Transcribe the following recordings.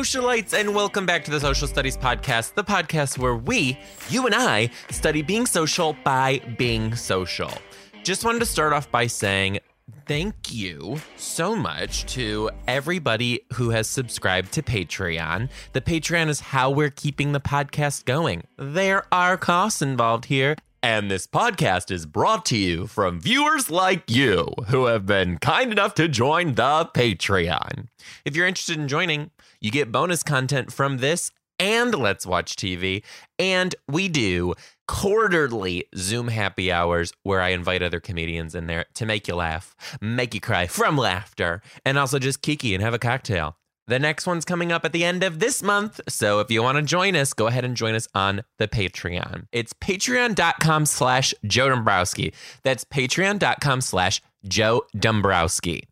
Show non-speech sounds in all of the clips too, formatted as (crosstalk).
socialites, and welcome back to the Social Studies Podcast, the podcast where we, you and I, study being social by being social. Just wanted to start off by saying thank you so much to everybody who has subscribed to Patreon. The Patreon is how we're keeping the podcast going. There are costs involved here. And this podcast is brought to you from viewers like you who have been kind enough to join the Patreon. If you're interested in joining, you get bonus content from this and Let's Watch TV. And we do quarterly Zoom happy hours where I invite other comedians in there to make you laugh, make you cry from laughter, and also just kiki and have a cocktail. The next one's coming up at the end of this month. So if you want to join us, go ahead and join us on the Patreon. It's patreon.com slash Joe Dombrowski. That's patreon.com slash Joe Dombrowski.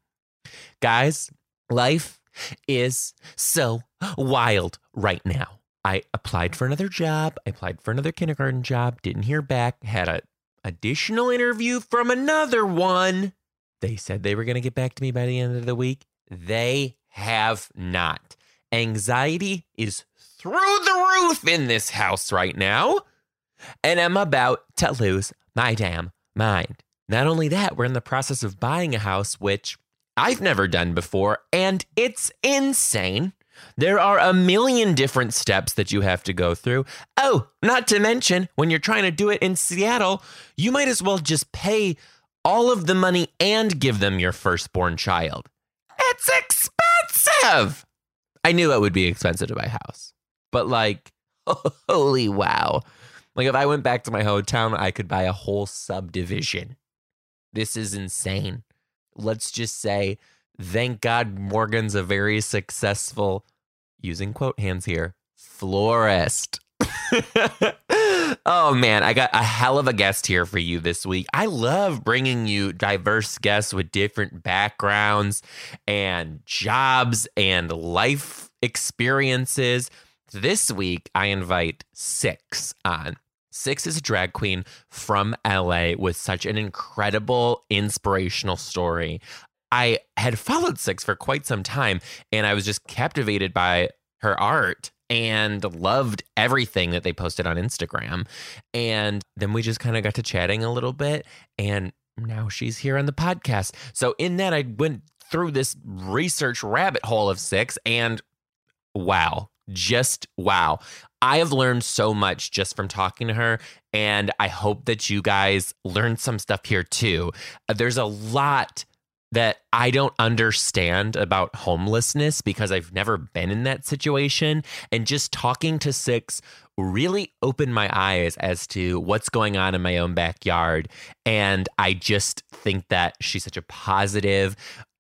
Guys, life is so wild right now. I applied for another job. I applied for another kindergarten job. Didn't hear back. Had a additional interview from another one. They said they were going to get back to me by the end of the week. They have not. Anxiety is through the roof in this house right now. And I'm about to lose my damn mind. Not only that, we're in the process of buying a house, which I've never done before, and it's insane. There are a million different steps that you have to go through. Oh, not to mention, when you're trying to do it in Seattle, you might as well just pay all of the money and give them your firstborn child. It's expensive. I knew it would be expensive to buy a house, but like, (laughs) holy wow. Like, if I went back to my hometown, I could buy a whole subdivision. This is insane. Let's just say, thank God Morgan's a very successful, using quote hands here, florist. (laughs) oh man, I got a hell of a guest here for you this week. I love bringing you diverse guests with different backgrounds and jobs and life experiences. This week, I invite Six on. Six is a drag queen from LA with such an incredible, inspirational story. I had followed Six for quite some time and I was just captivated by her art and loved everything that they posted on Instagram. And then we just kind of got to chatting a little bit. And now she's here on the podcast. So, in that, I went through this research rabbit hole of six and wow, just wow. I have learned so much just from talking to her. And I hope that you guys learned some stuff here too. There's a lot that I don't understand about homelessness because I've never been in that situation. And just talking to Six really opened my eyes as to what's going on in my own backyard. And I just think that she's such a positive,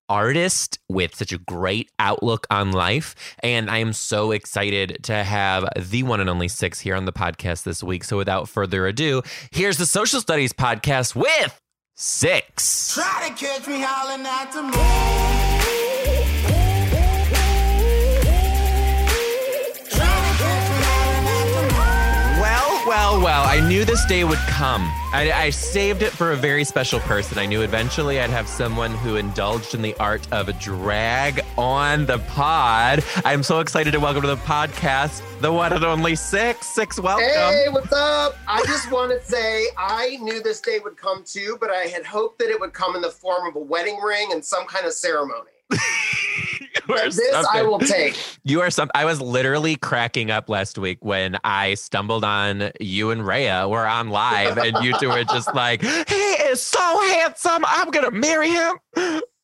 artist with such a great outlook on life. And I am so excited to have the one and only Six here on the podcast this week. So without further ado, here's the Social Studies Podcast with Six. Well, well, I knew this day would come. I, I, saved it for a very special person. I knew eventually I'd have someone who indulged in the art of a drag on the pod. I'm so excited to welcome to the podcast the one and only Six. Six, welcome. Hey, what's up? I just want to say I knew this day would come too, but I had hoped that it would come in the form of a wedding ring and some kind of ceremony. (laughs) (laughs) this something. I will take. (laughs) You are some. I was literally cracking up last week when I stumbled on you and Rhea were on live, and you two were just like, "He is so handsome. I'm gonna marry him."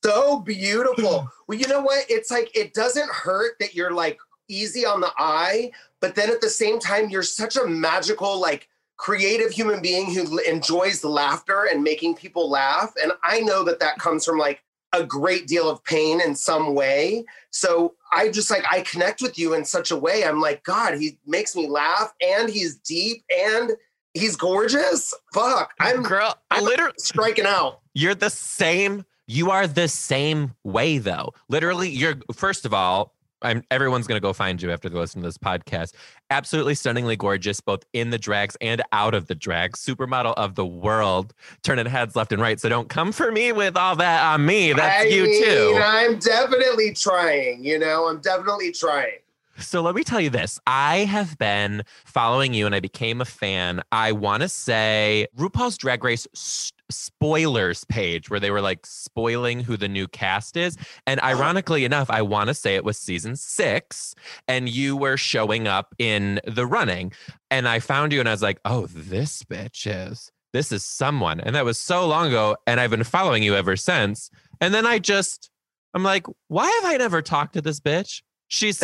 So beautiful. Well, you know what? It's like it doesn't hurt that you're like easy on the eye, but then at the same time, you're such a magical like creative human being who enjoys laughter and making people laugh. And I know that that comes from like a great deal of pain in some way. So I just like I connect with you in such a way. I'm like, God, he makes me laugh and he's deep and he's gorgeous. Fuck. I'm girl, I'm literally striking out. You're the same. You are the same way though. Literally, you're first of all, I'm, everyone's going to go find you after they listen to this podcast. Absolutely stunningly gorgeous, both in the drags and out of the drags. Supermodel of the world, turning heads left and right. So don't come for me with all that on me. That's I you mean, too. I'm definitely trying. You know, I'm definitely trying. So let me tell you this. I have been following you and I became a fan. I want to say RuPaul's Drag Race s- spoilers page where they were like spoiling who the new cast is. And oh. ironically enough, I want to say it was season six and you were showing up in the running. And I found you and I was like, oh, this bitch is. This is someone. And that was so long ago. And I've been following you ever since. And then I just, I'm like, why have I never talked to this bitch? She's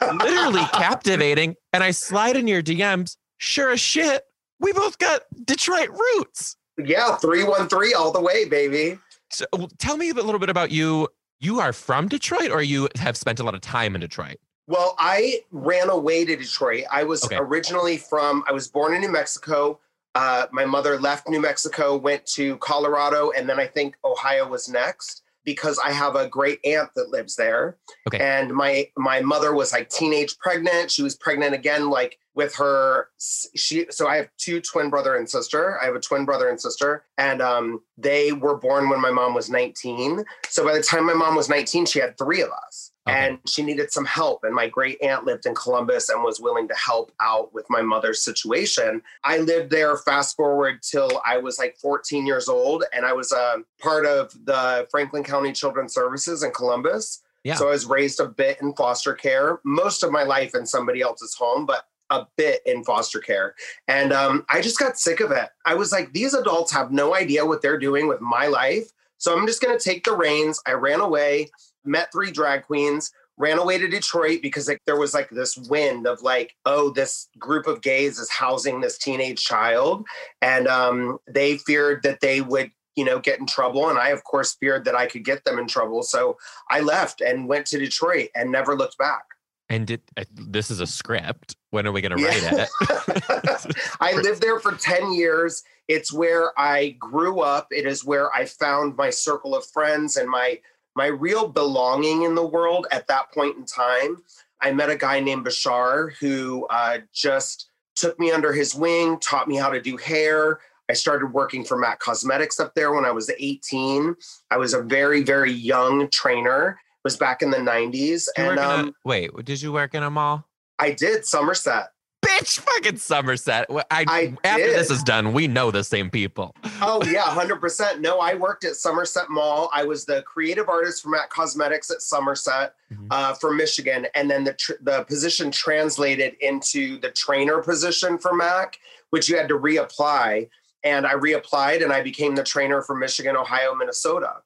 literally captivating. And I slide in your DMs. Sure as shit, we both got Detroit roots. Yeah, 313 all the way, baby. So tell me a little bit about you. You are from Detroit or you have spent a lot of time in Detroit? Well, I ran away to Detroit. I was Okay. originally from, I was born in New Mexico. Uh, my mother left New Mexico, went to Colorado, and then I think Ohio was next because I have a great aunt that lives there. Okay. And my my mother was like teenage pregnant. She was pregnant again, like with her. She so I have two twin brother and sister. I have a twin brother and sister, and um, they were born when my mom was 19. So by the time my mom was 19, she had three of us. Okay. And she needed some help. And my great aunt lived in Columbus and was willing to help out with my mother's situation. I lived there fast forward till I was like 14 years old. And I was a part of the Franklin County Children's Services in Columbus. Yeah. So I was raised a bit in foster care, most of my life in somebody else's home, but a bit in foster care. And um, I just got sick of it. I was like, these adults have no idea what they're doing with my life. So I'm just going to take the reins. I ran away, met three drag queens, ran away to Detroit because like, there was like this wind of like, oh, this group of gays is housing this teenage child. And um, they feared that they would, you know, get in trouble. And I, of course, feared that I could get them in trouble. So I left and went to Detroit and never looked back. And did, uh, this is a script. When are we going to write Yeah. it? (laughs) (laughs) I lived there for 10 years. It's where I grew up. It is where I found my circle of friends and my my real belonging in the world at that point in time. I met a guy named Bashar who uh, just took me under his wing, taught me how to do hair. I started working for Mac Cosmetics up there when I was 18. I was a very, very young trainer. It was back in the 90s. Did you And in a- um, wait, did you work in a mall? I did Somerset. Bitch, fucking Somerset. I, I after did. this is done, we know the same people. (laughs) Oh yeah, hundred percent. No, I worked at Somerset Mall. I was the creative artist for Mac Cosmetics at Somerset Mhm. uh, for Michigan, and then the tr- the position translated into the trainer position for Mac, which you had to reapply. And I reapplied, and I became the trainer for Michigan, Ohio, Minnesota.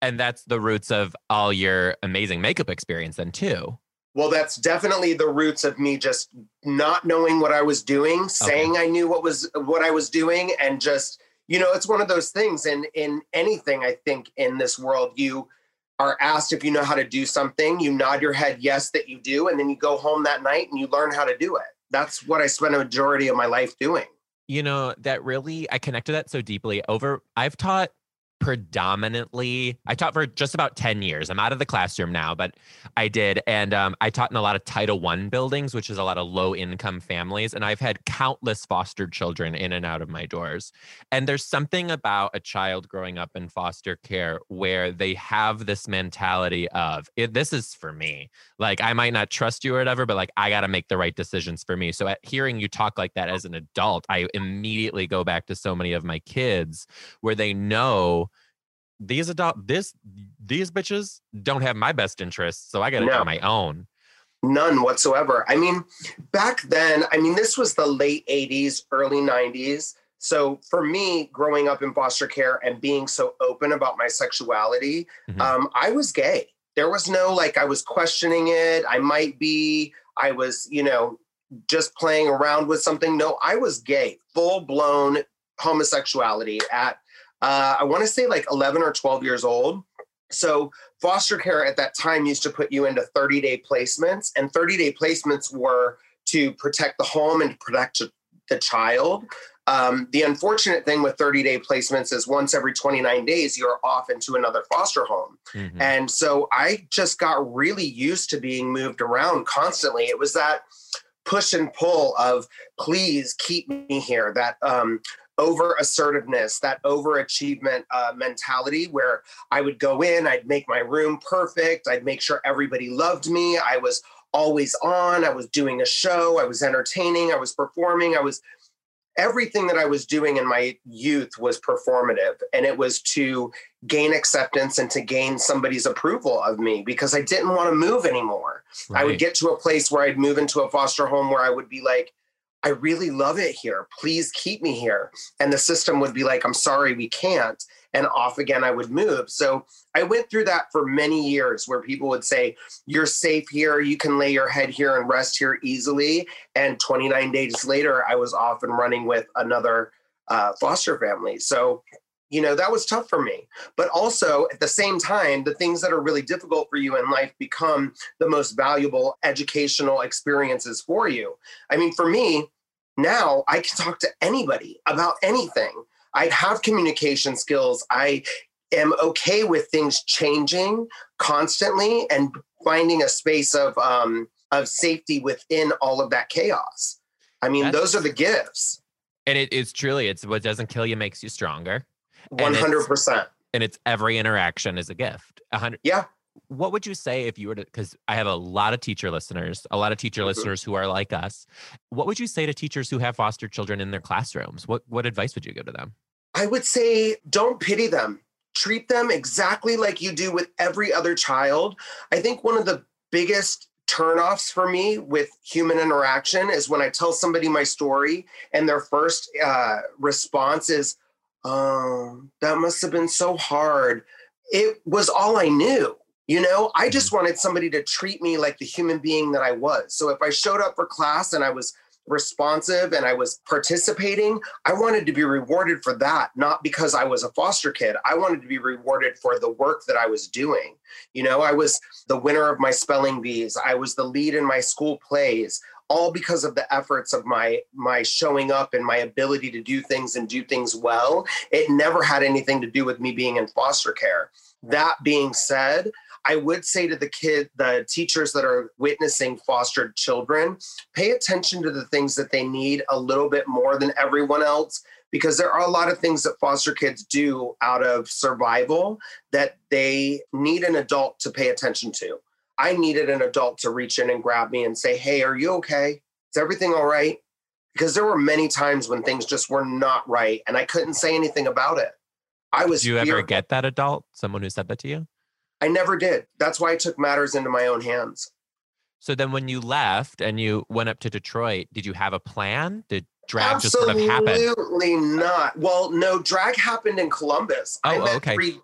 And that's the roots of all your amazing makeup experience, then, too. Well, that's definitely the roots of me just not knowing what I was doing, saying I knew what was what I was doing, and just you know, it's one of those things. And in anything, I think in this world, you are asked if you know how to do something, you nod your head yes that you do, and then you go home that night and you learn how to do it. That's what I spent a majority of my life doing. You know, that really, I connected that so deeply over, I've taught predominantly i taught for just about 10 years. I'm out of the classroom now but i did. And um, i taught in a lot of title one buildings which is a lot of low income families. And i've had countless fostered children in and out of my doors. And there's something about a child growing up in foster care where they have this mentality of this is for me. Like i might not trust you or whatever but like i got to make the right decisions for me. So at hearing you talk like that as an adult i immediately go back to so many of my kids where they know these adult this these bitches don't have my best interests so i gotta No. do my own None whatsoever. I mean, back then, I mean, this was the late 80s, early 90s. So for me, growing up in foster care and being so open about my sexuality, Mhm. um, I was gay. There was no like, I was questioning it. I might be, I was, you know, just playing around with something. No, I was gay, full blown homosexuality at, uh, I want to say like 11 or 12 years old. So foster care at that time used to put you into 30 day placements, and 30 day placements were to protect the home and protect the child. Um, the unfortunate thing with 30 day placements is once every 29 days, you're off into another foster home. Mhm. And so I just got really used to being moved around constantly. It was that push and pull of please keep me here, that um, over assertiveness, that overachievement uh, mentality where I would go in, I'd make my room perfect, I'd make sure everybody loved me. I was always on. I was doing a show. I was entertaining. I was performing. I was everything that I was doing in my youth was performative and it was to gain acceptance and to gain somebody's approval of me because I didn't want to move anymore. Right. I would get to a place where I'd move into a foster home where I would be like, I really love it here. Please keep me here. And the system would be like, I'm sorry, we can't and off again I would move. So I went through that for many years where people would say, You're safe here, you can lay your head here and rest here easily. And 29 days later, I was off and running with another uh, foster family. So you know that was tough for me but also at the same time the things that are really difficult for you in life become the most valuable educational experiences for you i mean for me now i can talk to anybody about anything I have communication skills. I am okay with things changing constantly and finding a space of um, of safety within all of that chaos. I mean, That's, those are the gifts. And it, it's truly it's what doesn't kill you makes you stronger. One hundred percent. And it's every interaction is a gift. Hundred. Yeah. What would you say if you were to? Because I have a lot of teacher listeners, a lot of teacher mm-hmm. listeners who are like us. What would you say to teachers who have foster children in their classrooms? What what advice would you give to them? I would say don't pity them. Treat them exactly like you do with every other child. I think one of the biggest turnoffs for me with human interaction is when I tell somebody my story and their first uh, response is, "Oh, that must have been so hard." It was all I knew. You know, I just mm-hmm. wanted somebody to treat me like the human being that I was. So if I showed up for class and I was responsive and I was participating, I wanted to be rewarded for that, not because I was a foster kid. I wanted to be rewarded for the work that I was doing. You know, I was the winner of my spelling bees, I was the lead in my school plays all because of the efforts of my my showing up and my ability to do things and do things well it never had anything to do with me being in foster care that being said I would say to the kid, the teachers that are witnessing fostered children, pay attention to the things that they need a little bit more than everyone else because there are a lot of things that foster kids do out of survival that they need an adult to pay attention to. I needed an adult to reach in and grab me and say, Hey, are you okay? Is everything all right? Because there were many times when things just were not right and I couldn't say anything about it. I was. Did you fearful. ever get that adult? Someone who said that to you? I never did. That's why I took matters into my own hands. So then when you left and you went up to Detroit, did you have a plan? Did drag Absolutely just sort of happen? Absolutely not. Well, no, drag happened in Columbus. Oh, I met okay. Three,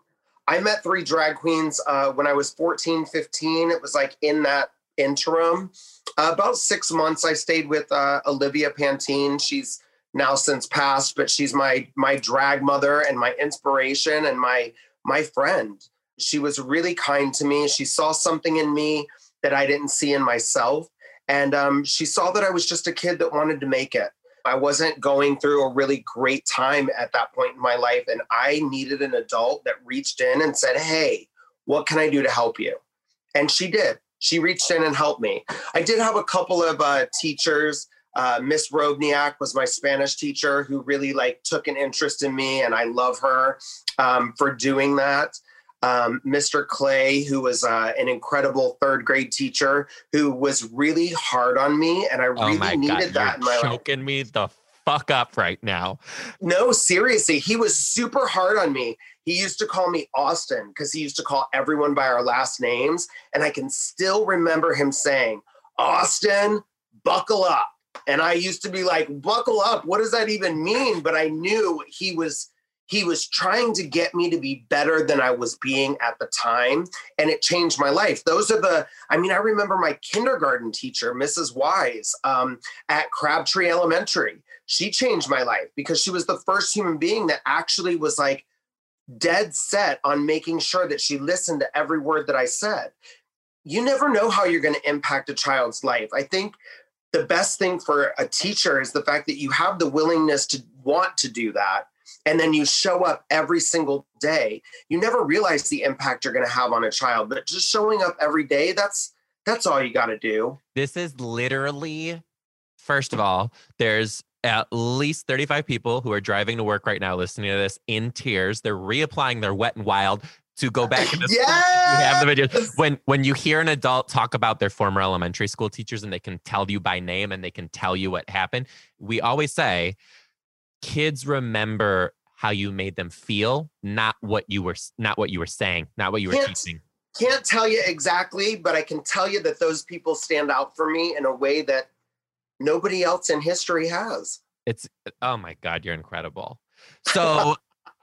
I met three drag queens uh, when I was 14, 15. It was like in that interim. Uh, about six months, I stayed with uh, Olivia Pantene. She's now since passed, but she's my my drag mother and my inspiration and my my friend. She was really kind to me. She saw something in me that I didn't see in myself. And um, she saw that I was just a kid that wanted to make it. I wasn't going through a really great time at that point in my life. And I needed an adult that reached in and said, Hey, what can I do to help you? And she did. She reached in and helped me. I did have a couple of uh, teachers. Uh, Miss Robniak was my Spanish teacher who really like took an interest in me, and I love her um, for doing that um, Mr. Clay, who was uh, an incredible third grade teacher, who was really hard on me, and I oh really needed God, that in my choking life. Choking me the fuck up right now. No, seriously, he was super hard on me. He used to call me Austin because he used to call everyone by our last names, and I can still remember him saying, "Austin, buckle up." And I used to be like, "Buckle up? What does that even mean?" But I knew he was he was trying to get me to be better than I was being at the time. And it changed my life. Those are the, I mean, I remember my kindergarten teacher, Mrs. Wise, um, at Crabtree Elementary. She changed my life because she was the first human being that actually was like dead set on making sure that she listened to every word that I said. You never know how you're going to impact a child's life. I think the best thing for a teacher is the fact that you have the willingness to want to do that and then you show up every single day you never realize the impact you're going to have on a child but just showing up every day that's that's all you got to do. This is literally first of all there's at least 35 people who are driving to work right now listening to this in tears. They're reapplying their wet and wild to go back and Yes! (laughs) have the video when when you hear an adult talk about their former elementary school teachers and they can tell you by name and they can tell you what happened we always say kids remember how you made them feel not what you were not what you were saying not what you were Can't- teaching. Can't tell you exactly, but I can tell you that those people stand out for me in a way that nobody else in history has. it's oh my god you're incredible. So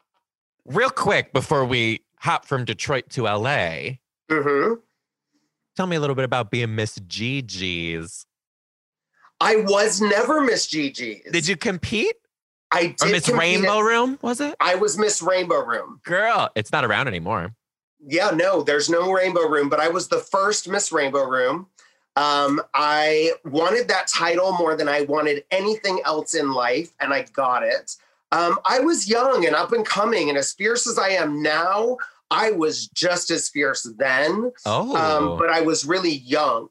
(laughs) real quick before we hop from detroit to la hmm tell me a little bit about being miss gigi's. I was never Miss Gigi's. did you compete I did or miss rainbow at- room was it I was Miss Rainbow Room. girl it's not around anymore Yeah, no, there's no Rainbow Room, but I was the first Miss Rainbow Room. Um, I wanted that title more than I wanted anything else in life, and I got it. Um, I was young and up and coming, and as fierce as I am now, I was just as fierce then. oh um, but I was really young.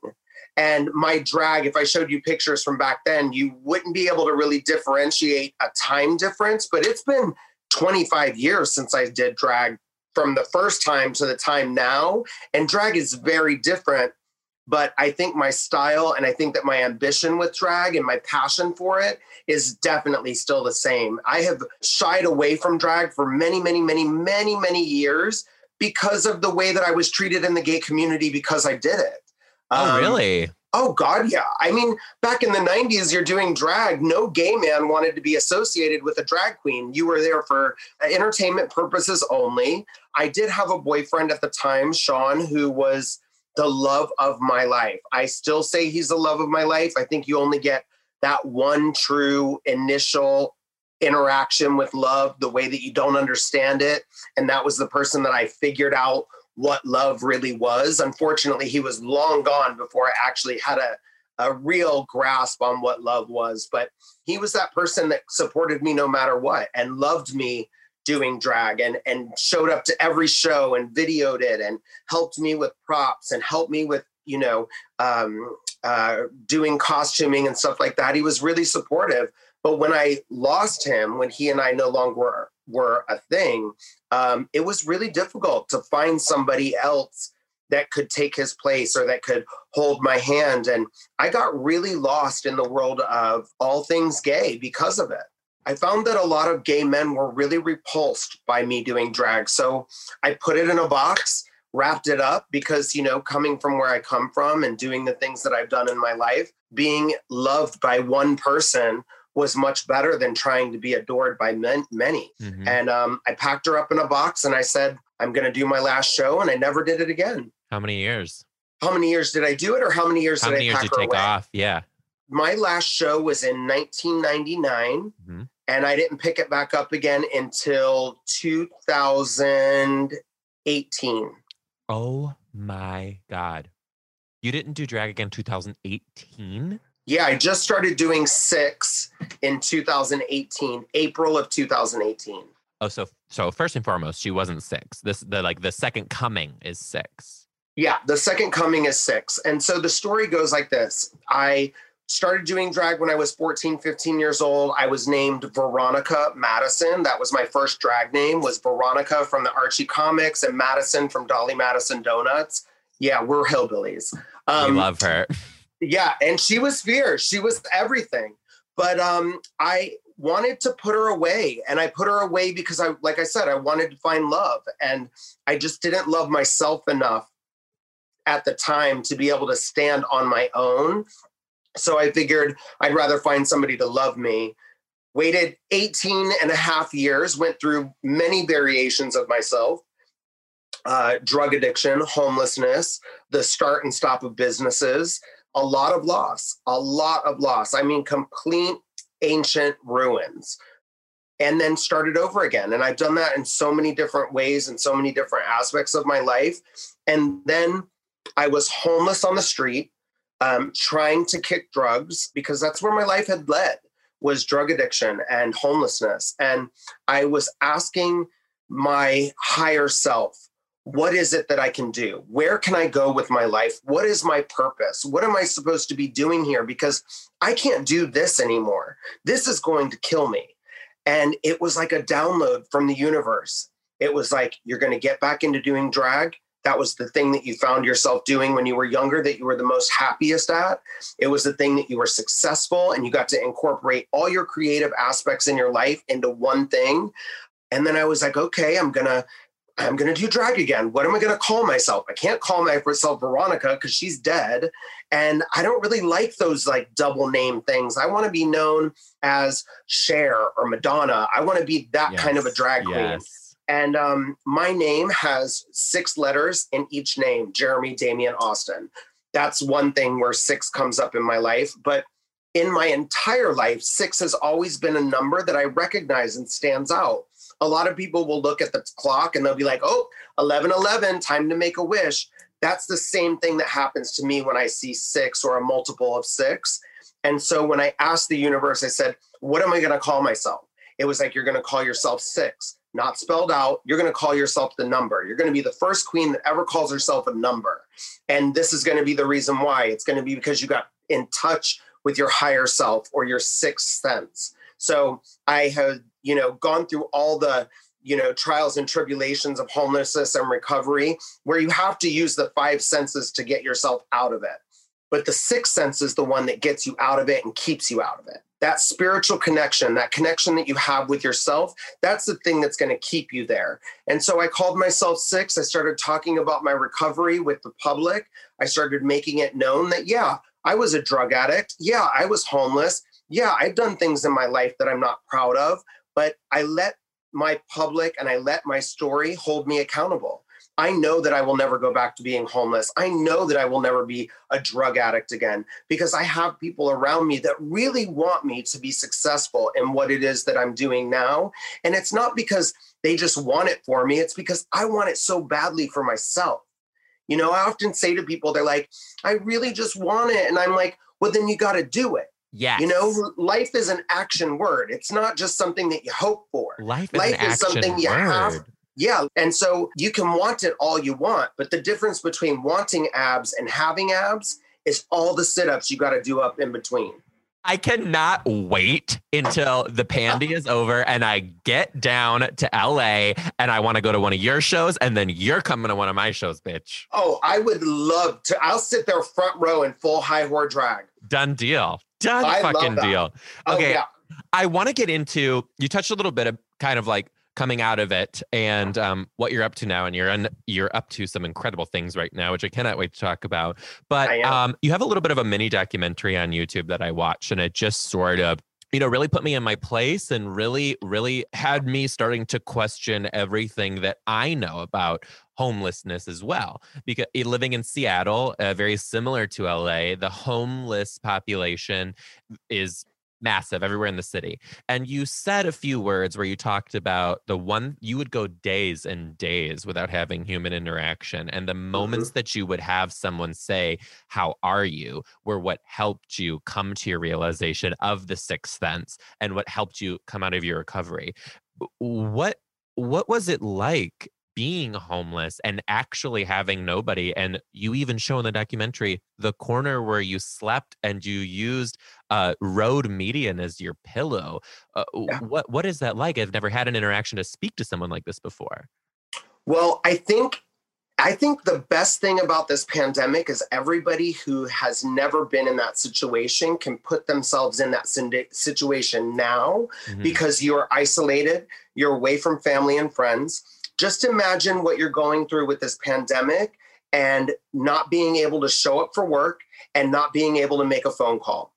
And my drag, if I showed you pictures from back then, you wouldn't be able to really differentiate a time difference. But it's been 25 years since I did drag from the first time to the time now. And drag is very different. But I think my style and I think that my ambition with drag and my passion for it is definitely still the same. I have shied away from drag for many, many, many, many, many years because of the way that I was treated in the gay community because I did it. Oh Um, really Oh God, yeah. I mean, back in the '90s, you're doing drag. No gay man wanted to be associated with a drag queen. You were there for entertainment purposes only. I did have a boyfriend at the time, Sean, who was the love of my life. I still say he's the love of my life. I think you only get that one true initial interaction with love, the way that you don't understand it. And that was the person that I figured out what love really was. Unfortunately, he was long gone before I actually had a, a real grasp on what love was. But he was that person that supported me no matter what and loved me doing drag and, and showed up to every show and videoed it and helped me with props and helped me with, you know, um, uh, doing costuming and stuff like that. He was really supportive. But when I lost him, when he and I no longer were, a thing, um, it was really difficult to find somebody else that could take his place or that could hold my hand. And I got really lost in the world of all things gay because of it. I found that a lot of gay men were really repulsed by me doing drag. So I put it in a box, wrapped it up because, you know, coming from where I come from and doing the things that I've done in my life, being loved by one person was much better than trying to be adored by men, many. Mhm. And um, I packed her up in a box and I said, I'm going to do my last show. And I never did it again. how many years How many years did I do it or how many years how did many I years pack did her take away? off yeah My last show was in 1999 Mhm. and I didn't pick it back up again until 2018. oh my god you didn't do drag again 2018 Yeah, I just started doing six in 2018, April of 2018. oh so so first and foremost she wasn't six this the like the second coming is six Yeah, the second coming is six. And so the story goes like this I started doing drag when I was 14, 15 years old. I was named Veronica Madison. That was my first drag name, was Veronica from the Archie comics and Madison from Dolly Madison Donuts. Yeah, we're hillbillies. we um, love her (laughs) Yeah, and she was fierce. She was everything. But um, I wanted to put her away, and I put her away because I, like I said, I wanted to find love, and I just didn't love myself enough at the time to be able to stand on my own. So I figured I'd rather find somebody to love me. Waited 18 and a half years, went through many variations of myself uh, drug addiction, homelessness, the start and stop of businesses, a lot of loss, a lot of loss. I mean, complete ancient ruins. And then started over again. And I've done that in so many different ways and so many different aspects of my life. And then I was homeless on the street, um, trying to kick drugs because that's where my life had led was drug addiction and homelessness. And I was asking my higher self, what is it that I can do? Where can I go with my life? What is my purpose? What am I supposed to be doing here? Because I can't do this anymore. This is going to kill me. And it was like a download from the universe. It was like, you're going to get back into doing drag. That was the thing that you found yourself doing when you were younger that you were the most happiest at. It was the thing that you were successful and you got to incorporate all your creative aspects in your life into one thing. And then I was like, okay, I'm going to I'm going to do drag again. What am I going to call myself? I can't call myself Veronica because she's dead. And I don't really like those like double name things. I want to be known as Cher or Madonna. I want to be that yes. kind of a drag queen. Yes. And um, my name has six letters in each name Jeremy, Damien, Austin. That's one thing where six comes up in my life. But in my entire life, six has always been a number that I recognize and stands out a lot of people will look at the clock and they'll be like, oh, 11 11, time to make a wish. That's the same thing that happens to me when I see six or a multiple of six. And so when I asked the universe, I said, what am I going to call myself? It was like, you're going to call yourself six, not spelled out. You're going to call yourself the number. You're going to be the first queen that ever calls herself a number. And this is going to be the reason why. It's going to be because you got in touch with your higher self or your sixth sense. So I had you know, gone through all the, you know, trials and tribulations of homelessness and recovery, where you have to use the five senses to get yourself out of it. But the sixth sense is the one that gets you out of it and keeps you out of it. That spiritual connection, that connection that you have with yourself, that's the thing that's going to keep you there. And so I called myself six. I started talking about my recovery with the public. I started making it known that, yeah, I was a drug addict. Yeah, I was homeless. Yeah, I've done things in my life that I'm not proud of, but I let my public and I let my story hold me accountable. I know that I will never go back to being homeless. I know that I will never be a drug addict again because I have people around me that really want me to be successful in what it is that I'm doing now. And it's not because they just want it for me, it's because I want it so badly for myself. You know, I often say to people, they're like, I really just want it. And I'm like, well, then you got to do it. Yeah. You know, life is an action word. It's not just something that you hope for. Life is, life is something you word. have. Yeah. And so you can want it all you want, but the difference between wanting abs and having abs is all the sit ups you got to do up in between. I cannot wait until the pandy is over and I get down to LA and I want to go to one of your shows and then you're coming to one of my shows, bitch. Oh, I would love to. I'll sit there front row in full high whore drag. Done deal. Done I fucking deal. Oh, okay. Yeah. I want to get into you touched a little bit of kind of like coming out of it and um, what you're up to now and you're un- you're up to some incredible things right now which i cannot wait to talk about but um, you have a little bit of a mini documentary on youtube that i watched and it just sort of you know really put me in my place and really really had me starting to question everything that i know about homelessness as well because eh, living in seattle uh, very similar to la the homeless population is massive everywhere in the city. And you said a few words where you talked about the one you would go days and days without having human interaction. And the moments mm-hmm. that you would have someone say, How are you? were what helped you come to your realization of the sixth sense and what helped you come out of your recovery. What what was it like being homeless and actually having nobody. And you even show in the documentary the corner where you slept and you used uh, road median as your pillow. Uh, yeah. What what is that like? I've never had an interaction to speak to someone like this before. Well, I think I think the best thing about this pandemic is everybody who has never been in that situation can put themselves in that situation now mm-hmm. because you're isolated, you're away from family and friends just imagine what you're going through with this pandemic and not being able to show up for work and not being able to make a phone call.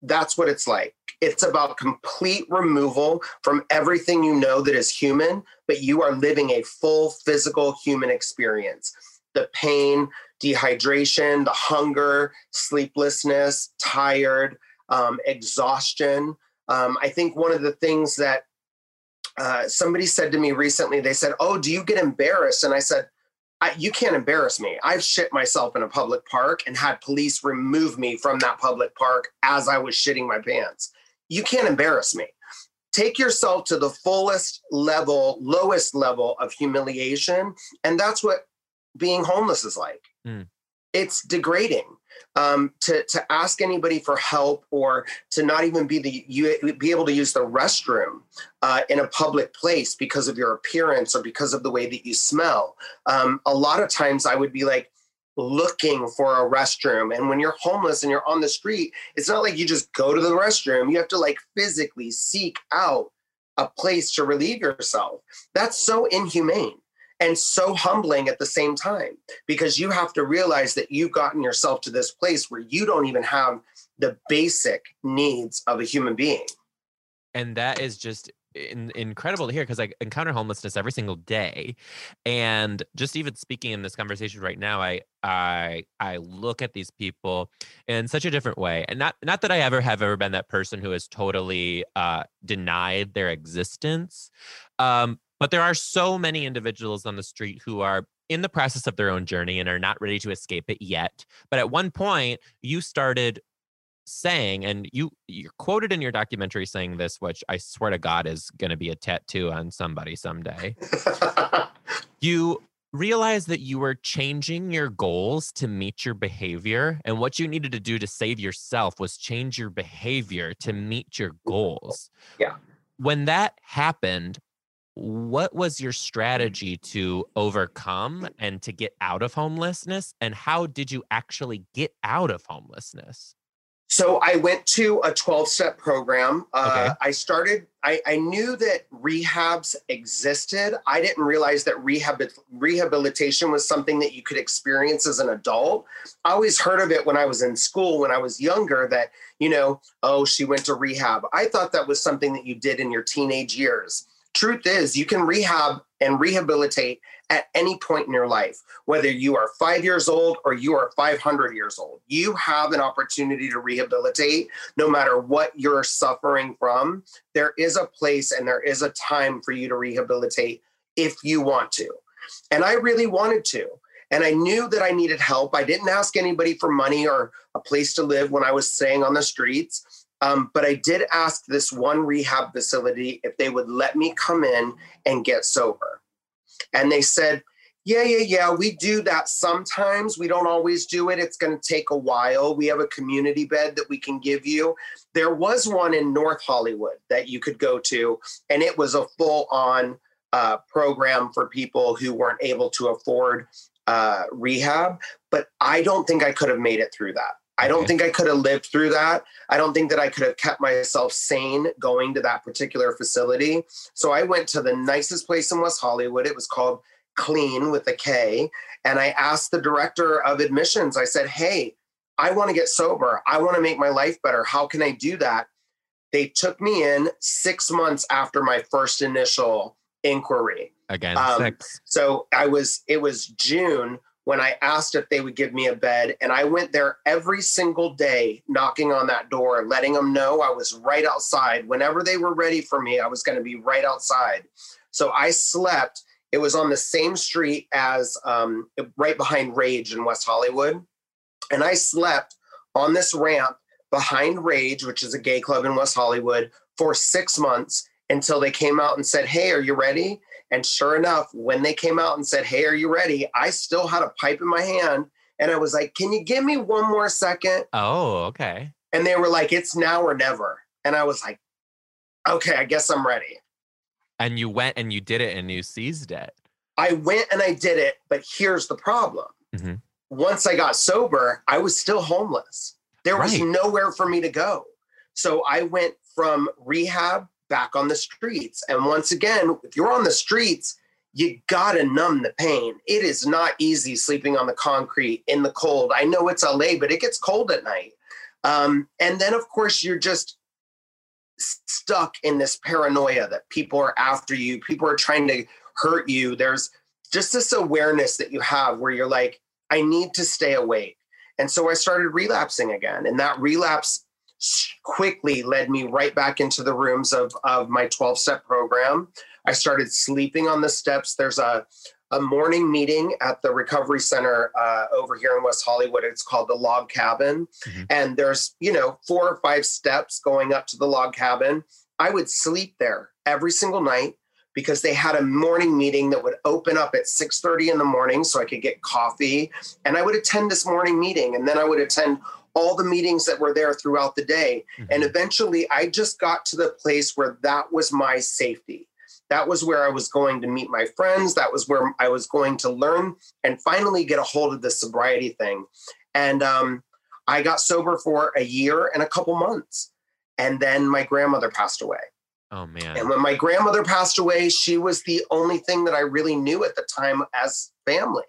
That's what it's like. It's about complete removal from everything you know that is human, but you are living a full physical human experience. The pain, dehydration, the hunger, sleeplessness, tired, um, exhaustion. Um, I think one of the things that uh, somebody said to me recently, they said, Oh, do you get embarrassed? And I said, I, You can't embarrass me. I've shit myself in a public park and had police remove me from that public park as I was shitting my pants. You can't embarrass me. Take yourself to the fullest level, lowest level of humiliation. And that's what being homeless is like. Mm. It's degrading. Um, to to ask anybody for help or to not even be the you be able to use the restroom uh, in a public place because of your appearance or because of the way that you smell. Um, a lot of times, I would be like looking for a restroom, and when you're homeless and you're on the street, it's not like you just go to the restroom. You have to like physically seek out a place to relieve yourself. That's so inhumane and so humbling at the same time because you have to realize that you've gotten yourself to this place where you don't even have the basic needs of a human being. And that is just in, incredible to hear because I encounter homelessness every single day, and just even speaking in this conversation right now, I I I look at these people in such a different way, and not not that I ever have ever been that person who has totally uh, denied their existence, um, but there are so many individuals on the street who are in the process of their own journey and are not ready to escape it yet. But at one point, you started saying, and you you're quoted in your documentary saying this, which I swear to God is going to be a tattoo on somebody someday. (laughs) you realized that you were changing your goals to meet your behavior, and what you needed to do to save yourself was change your behavior to meet your goals. Yeah. When that happened, what was your strategy to overcome and to get out of homelessness and how did you actually get out of homelessness? So i went to a 12-step program uh, i started I, I, knew that rehabs existed i didn't realize that rehab rehabilitation was something that you could experience as an adult. I always heard of it when i was in school when i was younger that you know oh she went to rehab. I thought that was something that you did in your teenage years truth is you can rehab and rehabilitate at any point in your life whether you are five years old or you are 500 years old you have an opportunity to rehabilitate no matter what you're suffering from there is a place and there is a time for you to rehabilitate if you want to and i really wanted to and I knew that I needed help. I didn't ask anybody for money or a place to live when I was staying on the streets. Um, but I did ask this one rehab facility if they would let me come in and get sober. And they said, yeah, yeah, yeah, we do that sometimes. We don't always do it. It's going to take a while. We have a community bed that we can give you. There was one in North Hollywood that you could go to, and it was a full on uh, program for people who weren't able to afford uh, rehab. But I don't think I could have made it through that. I don't think I could have lived through that. I don't think that I could have kept myself sane going to that particular facility. So I went to the nicest place in West Hollywood. It was called Clean with a K. And I asked the director of admissions, I said, Hey, I want to get sober. I want to make my life better. How can I do that? They took me in six months after my first initial inquiry. Again, um, six. So I was, it was June when I asked if they would give me a bed. And I went there every single day, knocking on that door, letting them know I was right outside. Whenever they were ready for me, I was going to be right outside. So I slept. It was on the same street as um, right behind Rage in West Hollywood. And I slept on this ramp behind Rage, which is a gay club in West Hollywood, for six months until they came out and said, Hey, are you ready? And sure enough, when they came out and said, Hey, are you ready? I still had a pipe in my hand. And I was like, Can you give me one more second? Oh, okay. And they were like, It's now or never. And I was like, Okay, I guess I'm ready. And you went and you did it and you seized it. I went and I did it. But here's the problem mm-hmm. once I got sober, I was still homeless. There was right. nowhere for me to go. So I went from rehab back on the streets. And once again, if you're on the streets, you gotta numb the pain. It is not easy sleeping on the concrete in the cold. I know it's LA, but it gets cold at night. Um, and then, of course, you're just stuck in this paranoia that people are after you, people are trying to hurt you. There's just this awareness that you have where you're like, I need to stay awake. And so I started relapsing again. And that relapse quickly led me right back into the rooms of, of my 12 step program. I started sleeping on the steps. There's a, a morning meeting at the recovery center uh, over here in West Hollywood. It's called the log cabin. Mm-hmm. And there's, you know, four or five steps going up to the log cabin. I would sleep there every single night, because they had a morning meeting that would open up at 6:30 in the morning so I could get coffee and I would attend this morning meeting and then I would attend all the meetings that were there throughout the day Mhm. and eventually I just got to the place where that was my safety. That was where I was going to meet my friends. That was where I was going to learn and finally get a hold of the sobriety thing. And um, I got sober for a year and a couple months. And then my grandmother passed away. oh man. And when my grandmother passed away, she was the only thing that I really knew at the time as family.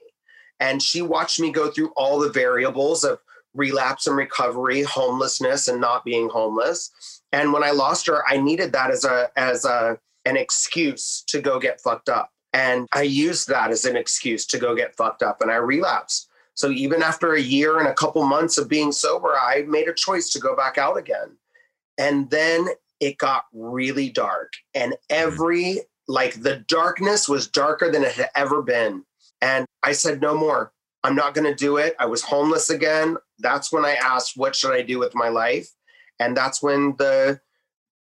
And she watched me go through all the variables of relapse and recovery, homelessness and not being homeless. And when I lost her, I needed that as a as a an excuse to go get fucked up. And I used that as an excuse to go get fucked up and I relapsed. So even after a year and a couple months of being sober, I made a choice to go back out again. And then it got really dark and every like the darkness was darker than it had ever been and i said no more i'm not going to do it i was homeless again that's when i asked what should i do with my life? And that's when the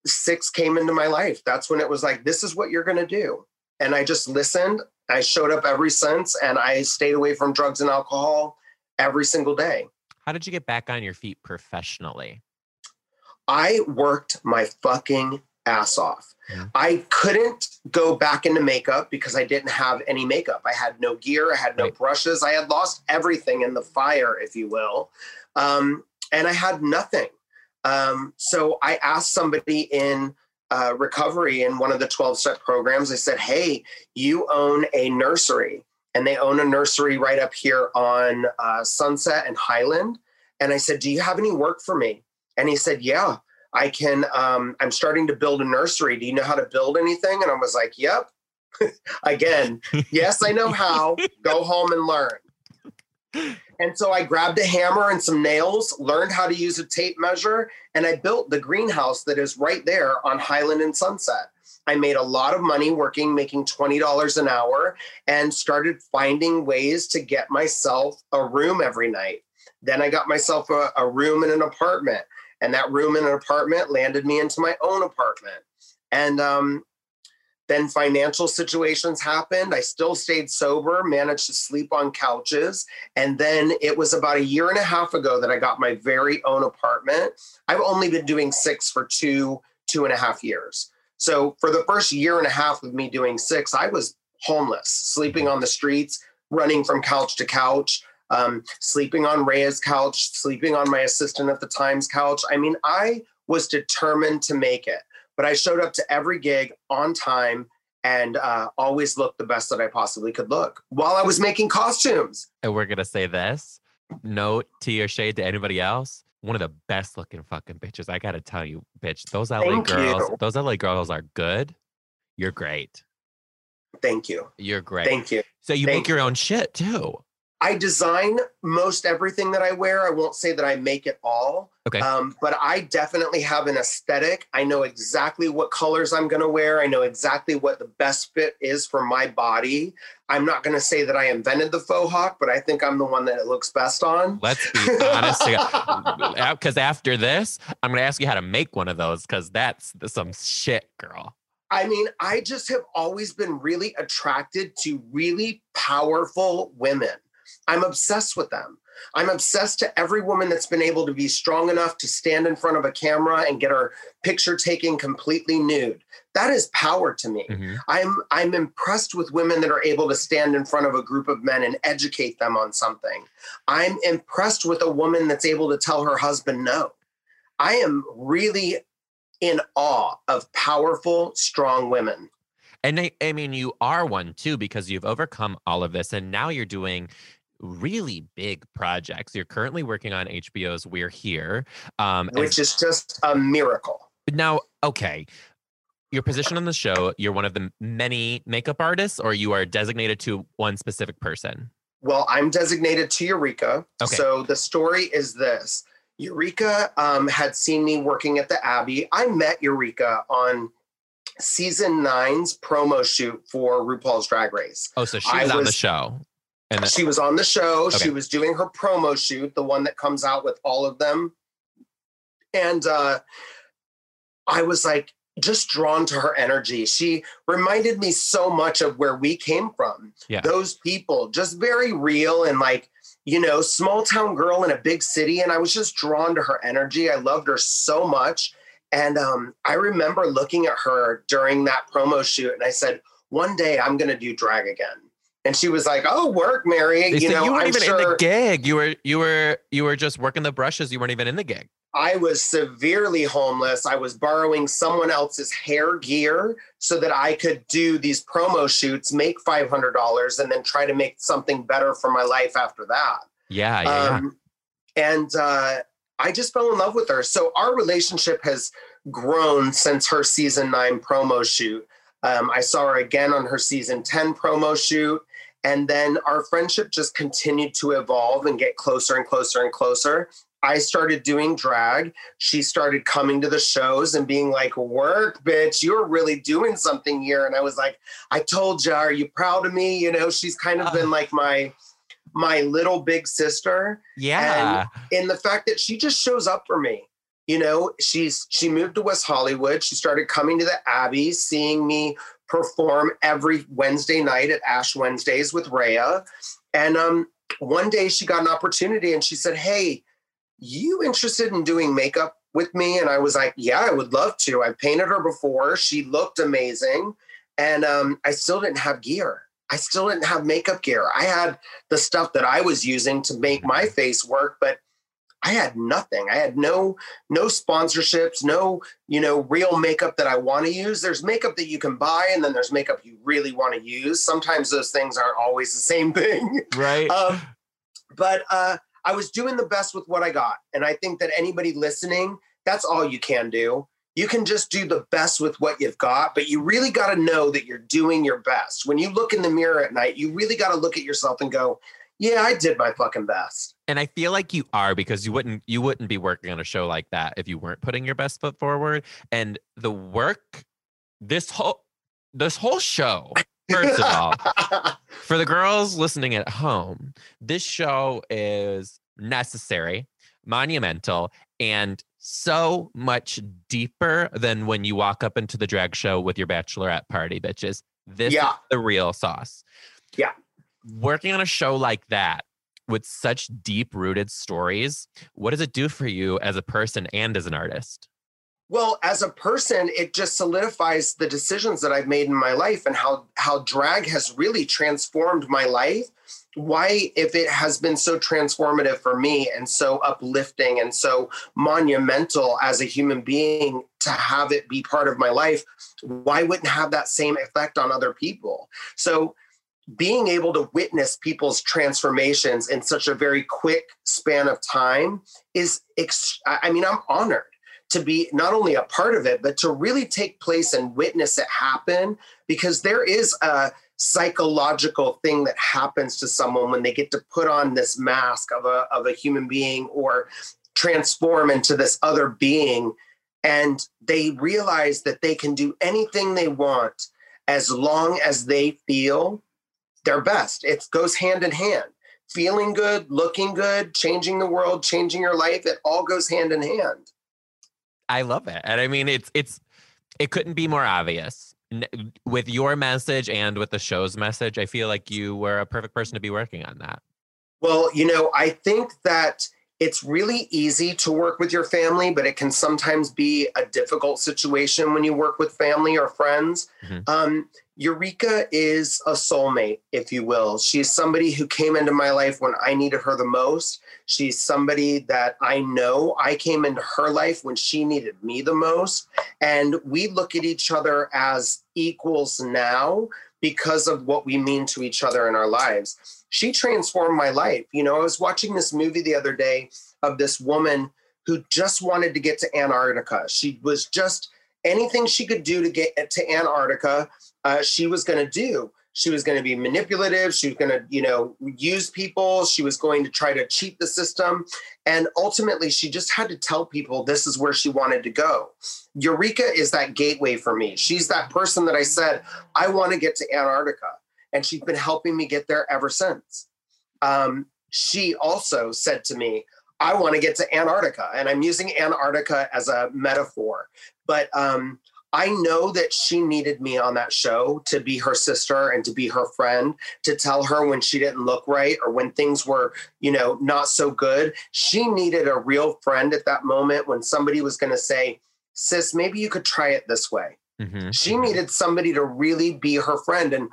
six came into my life. That's when it was like this is what you're going to do. And i just listened. I showed up every since and i stayed away from drugs and alcohol every single day. How did you get back on your feet professionally? I worked my fucking ass off. Mhm. I couldn't go back into makeup because I didn't have any makeup. I had no gear, I had no Right. brushes, I had lost everything in the fire, if you will. Um, and I had nothing. Um, so I asked somebody in uh, recovery in one of the 12 step programs, I said, Hey, you own a nursery, and they own a nursery right up here on uh, Sunset and Highland. And I said, Do you have any work for me? And he said, Yeah, I can. Um, I'm starting to build a nursery. Do you know how to build anything? And I was like, Yep. (laughs) Again, yes, I know how. Go home and learn. And so I grabbed a hammer and some nails, learned how to use a tape measure, and I built the greenhouse that is right there on Highland and Sunset. I made a lot of money working, making $20 an hour, and started finding ways to get myself a room every night. Then I got myself a, a room in an apartment, and that room in an apartment landed me into my own apartment. And um, then financial situations happened. I still stayed sober, managed to sleep on couches. And then it was about a year and a half ago that I got my very own apartment. I've only been doing six for two, two and a half years. So for the first year and a half of me doing six, I was homeless, sleeping on the streets, running from couch to couch, um, sleeping on Rhea's couch, sleeping on my assistant at the Times couch. I mean, I was determined to make it, but I showed up to every gig on time and uh, always looked the best that I possibly could look while I was making costumes. And we're gonna say this. No tea or shade to anybody else. One of the best looking fucking bitches. I gotta tell you, bitch. Those LA Thank girls. you. Those LA girls are good. You're great. Thank you. You're great. Thank you. so you thank make your own shit too. I design most everything that I wear. I won't say that I make it all, Okay. um, but I definitely have an aesthetic. I know exactly what colors I'm going to wear. I know exactly what the best fit is for my body. I'm not going to say that I invented the faux hawk, but I think I'm the one that it looks best on. Let's be (laughs) honest. Because after this, I'm gonna ask you how to make one of those because that's some shit, girl. I mean, I just have always been really attracted to really powerful women. I'm obsessed with them. I'm obsessed to every woman that's been able to be strong enough to stand in front of a camera and get her picture taken completely nude. That is power to me. Mhm. I'm I'm impressed with women that are able to stand in front of a group of men and educate them on something. I'm impressed with a woman that's able to tell her husband no. I am really in awe of powerful, strong women. And I, I mean, you are one too because you've overcome all of this, and now you're doing really big projects. You're currently working on HBO's We're Here. Um, and which is just a miracle. now, okay, your position on the show, you're one of the many makeup artists, or you are designated to one specific person. Well, I'm designated to Eureka. Okay. So the story is this Eureka um, had seen me working at the Abbey. I met Eureka on season nine's promo shoot for RuPaul's Drag Race. Oh, so she I was, on the show. And the, She was on the show. Okay. She was doing her promo shoot, the one that comes out with all of them. And uh, I was like, just drawn to her energy. She reminded me so much of where we came from. Yeah. Those people, just very real and like, you know, small town girl in a big city. And I was just drawn to her energy. I loved her so much. And um, I remember looking at her during that promo shoot and I said, one day I'm going to do drag again. And she was like, "Oh, work, Mary." They you know, you weren't I'm even sure in the gig. You were you were you were just working the brushes. You weren't even in the gig. I was severely homeless. I was borrowing someone else's hair gear so that I could do these promo shoots, make five hundred dollars, and then try to make something better for my life after that. Yeah, yeah, yeah. Um, and uh, I just fell in love with her. So our relationship has grown since her season nine promo shoot. Um, I saw her again on her season 10 promo shoot. And then our friendship just continued to evolve and get closer and closer and closer. I started doing drag. She started coming to the shows and being like, work, bitch, you're really doing something here. And I was like, I told you, are you proud of me? You know, she's kind of ah. been like my my little big sister yeah. And in the fact that she just shows up for me. You know, she's she moved to West Hollywood. She started coming to the Abbey, seeing me perform every Wednesday night at Ash Wednesdays with Rhea. And um, one day she got an opportunity and she said, Hey, you interested in doing makeup with me? And I was like, Yeah, I would love to. I painted her before. She looked amazing. And um, I still didn't have gear. I still didn't have makeup gear. I had the stuff that I was using to make my face work, but I had nothing. I had no no sponsorships, no, you know, real makeup that I want to use. There's makeup that you can buy and then there's makeup you really want to use. Sometimes those things aren't always the same thing. Right. (laughs) Um, but uh, I was doing the best with what I got. And I think that anybody listening, that's all you can do. You can just do the best with what you've got, but you really got to know that you're doing your best. When you look in the mirror at night, you really got to look at yourself and go, yeah, I did my fucking best. And I feel like you are because you wouldn't you wouldn't be working on a show like that if you weren't putting your best foot forward. And the work, this whole this whole show, first of all, (laughs) for the girls listening at home, this show is necessary, monumental, and so much deeper than when you walk up into the drag show with your bachelorette party, bitches. This Yeah. is the real sauce. Yeah. Working on a show like that with such deep rooted stories, what does it do for you as a person and as an artist? Well, as a person, it just solidifies the decisions that I've made in my life and how how drag has really transformed my life. Why, if it has been so transformative for me and so uplifting and so monumental as a human being to have it be part of my life, why wouldn't have that same effect on other people? So being able to witness people's transformations in such a very quick span of time is ex- I mean, I'm honored to be not only a part of it, but to really take place and witness it happen because there is a psychological thing that happens to someone when they get to put on this mask of a, of a human being or transform into this other being. And they realize that they can do anything they want as long as they feel their best. It goes hand in hand. Feeling good, looking good, changing the world, changing your life, it all goes hand in hand. I love it. And I mean, it's it's it couldn't be more obvious. With your message and with the show's message, I feel like you were a perfect person to be working on that. Well, you know, I think that it's really easy to work with your family, but it can sometimes be a difficult situation when you work with family or friends. Mhm. Um, Eureka is a soulmate, if you will. She's somebody who came into my life when I needed her the most. She's somebody that I know I came into her life when she needed me the most. And we look at each other as equals now because of what we mean to each other in our lives she transformed my life. You know, I was watching this movie the other day of this woman who just wanted to get to Antarctica. She was just anything she could do to get to Antarctica, uh, she was going to do. She was going to be manipulative. She was going to, you know, use people. She was going to try to cheat the system. And ultimately, she just had to tell people this is where she wanted to go. Eureka is that gateway for me. She's that person that I said, I want to get to Antarctica and she's been helping me get there ever since. Um, she also said to me, I want to get to Antarctica, and I'm using Antarctica as a metaphor, but um, I know that she needed me on that show to be her sister and to be her friend, to tell her when she didn't look right or when things were, you know, not so good. She needed a real friend at that moment when somebody was going to say, sis, maybe you could try it this way. Mm-hmm. She needed somebody to really be her friend. And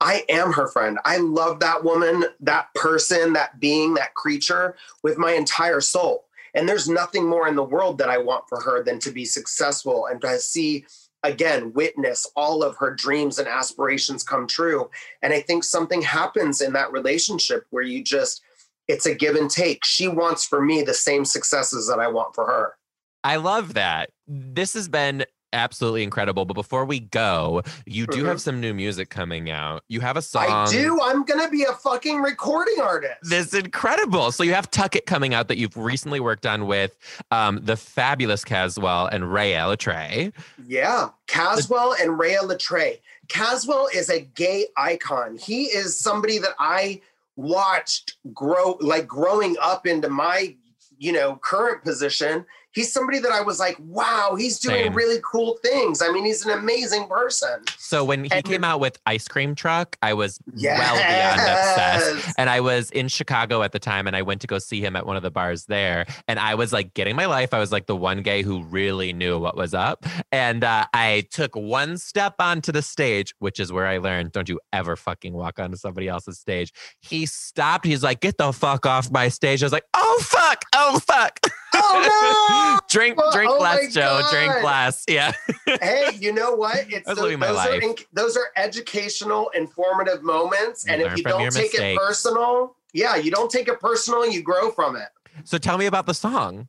I am her friend. I love that woman, that person, that being, that creature with my entire soul. And there's nothing more in the world that I want for her than to be successful and to see, again, witness all of her dreams and aspirations come true. And I think something happens in that relationship where you just, it's a give and take. She wants for me the same successes that I want for her. I love that. This has been absolutely incredible. But before we go, you do mm-hmm. have some new music coming out. You have a song. I do. I'm gonna be a fucking recording artist. This is incredible. So you have Tuck It coming out that you've recently worked on with um, the fabulous Cazwell and Rhea Litré. Yeah, Cazwell and Rhea Litré. Cazwell is a gay icon. He is somebody that I watched grow like growing up into my you know current position he's somebody that I was like, wow, he's doing Same. really cool things. I mean, he's an amazing person. So when he and, came out with Ice Cream Truck, I was yes. well beyond obsessed. And I was in Chicago at the time and I went to go see him at one of the bars there. And I was like getting my life. I was like the one gay who really knew what was up. And uh, I took one step onto the stage, which is where I learned don't you ever fucking walk onto somebody else's stage. He stopped. He's like, get the fuck off my stage. I was like, oh, fuck. Oh, fuck. (laughs) Oh, no. drink, oh, drink oh less, Joe. Drink less. Yeah. (laughs) hey, you know what? It's those, those are in, those are educational, informative moments, you and if you don't take it personal, yeah, you don't take it personal, you grow from it. So tell me about the song.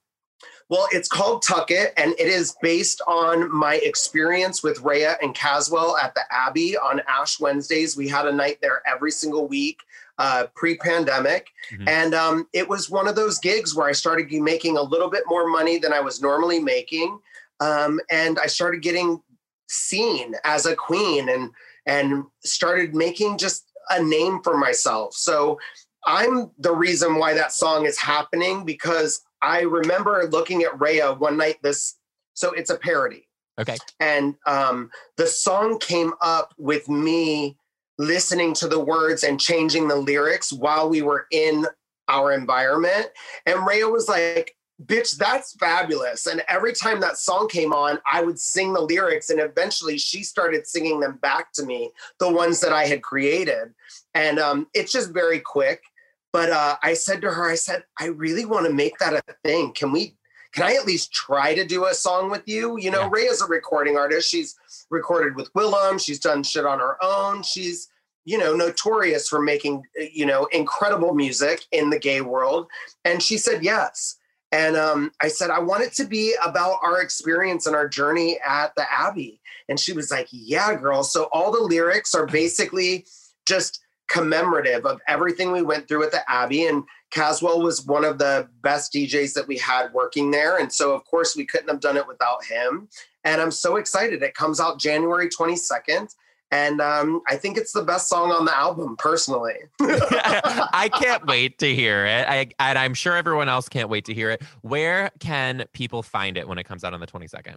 Well, it's called Tuck It, and it is based on my experience with Rhea and Cazwell at the Abbey on Ash Wednesdays. We had a night there every single week uh, pre-pandemic, mm-hmm. and um, it was one of those gigs where I started making a little bit more money than I was normally making, um, and I started getting seen as a queen, and and started making just a name for myself. So I'm the reason why that song is happening because I remember looking at Rhea one night. This so it's a parody. Okay. And um, the song came up with me listening to the words and changing the lyrics while we were in our environment. And Rhea was like, bitch, that's fabulous. And every time that song came on, I would sing the lyrics. And eventually she started singing them back to me, the ones that I had created. And um, it's just very quick. But uh, I said to her, I said, I really want to make that a thing. Can we can I at least try to do a song with you? You know, yeah. is a recording artist. She's recorded with Willam. She's done shit on her own. She's, you know, notorious for making, you know, incredible music in the gay world. And she said yes. And um, I said, I want it to be about our experience and our journey at the Abbey. And she was like, Yeah, girl. So all the lyrics are basically just commemorative of everything we went through at the Abbey. And Cazwell was one of the best DJs that we had working there. And so, of course, we couldn't have done it without him. And I'm so excited. It comes out January 22nd. And um, I think it's the best song on the album, personally. (laughs) (laughs) I can't wait to hear it. I, and I'm sure everyone else can't wait to hear it. Where can people find it when it comes out on the 22nd?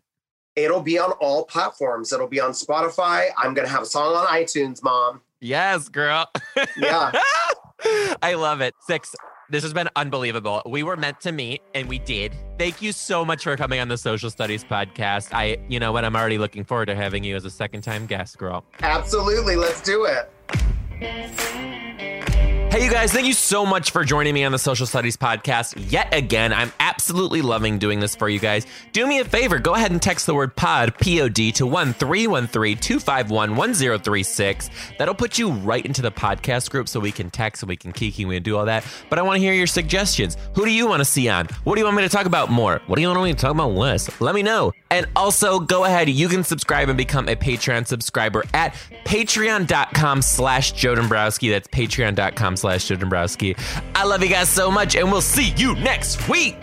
It'll be on all platforms. It'll be on Spotify. I'm going to have a song on iTunes, Mom. Yes, girl. Yeah. (laughs) I love it. Six. This has been unbelievable. We were meant to meet and we did. Thank you so much for coming on the Social Studies podcast. I, you know what, I'm already looking forward to having you as a second time guest, girl. Absolutely. Let's do it. Hey, you guys, thank you so much for joining me on the Social Studies Podcast yet again. I'm absolutely loving doing this for you guys. Do me a favor, go ahead and text the word pod, P O D, to 1313 251 1036. That'll put you right into the podcast group so we can text and we can kiki and we can do all that. But I want to hear your suggestions. Who do you want to see on? What do you want me to talk about more? What do you want me to talk about less? Let me know. And also, go ahead, you can subscribe and become a Patreon subscriber at patreon.com slash Joe. That's patreon.com slash Dombrowski. I love you guys so much, and we'll see you next week.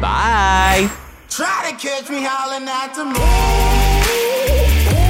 Bye. Try to catch me howling at the moon.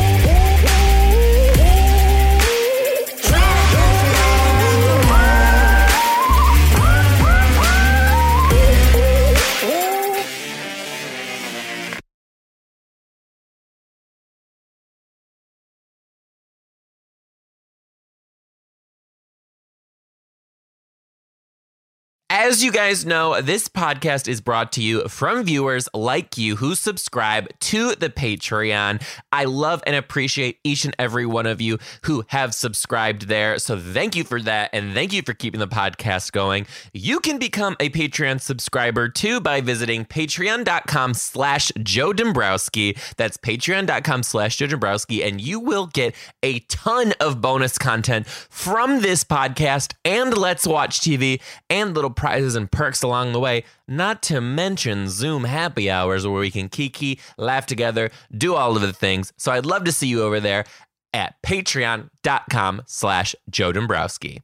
As you guys know, this podcast is brought to you from viewers like you who subscribe to the Patreon. I love and appreciate each and every one of you who have subscribed there. So thank you for that. And thank you for keeping the podcast going. You can become a Patreon subscriber too by visiting patreon.com slash Joe Dombrowski. That's patreon.com slash Joe Dombrowski. And you will get a ton of bonus content from this podcast and Let's Watch TV and little prizes and perks along the way, not to mention Zoom happy hours where we can kiki, laugh together, do all of the things. So I'd love to see you over there at patreon.com slash Joe Dombrowski.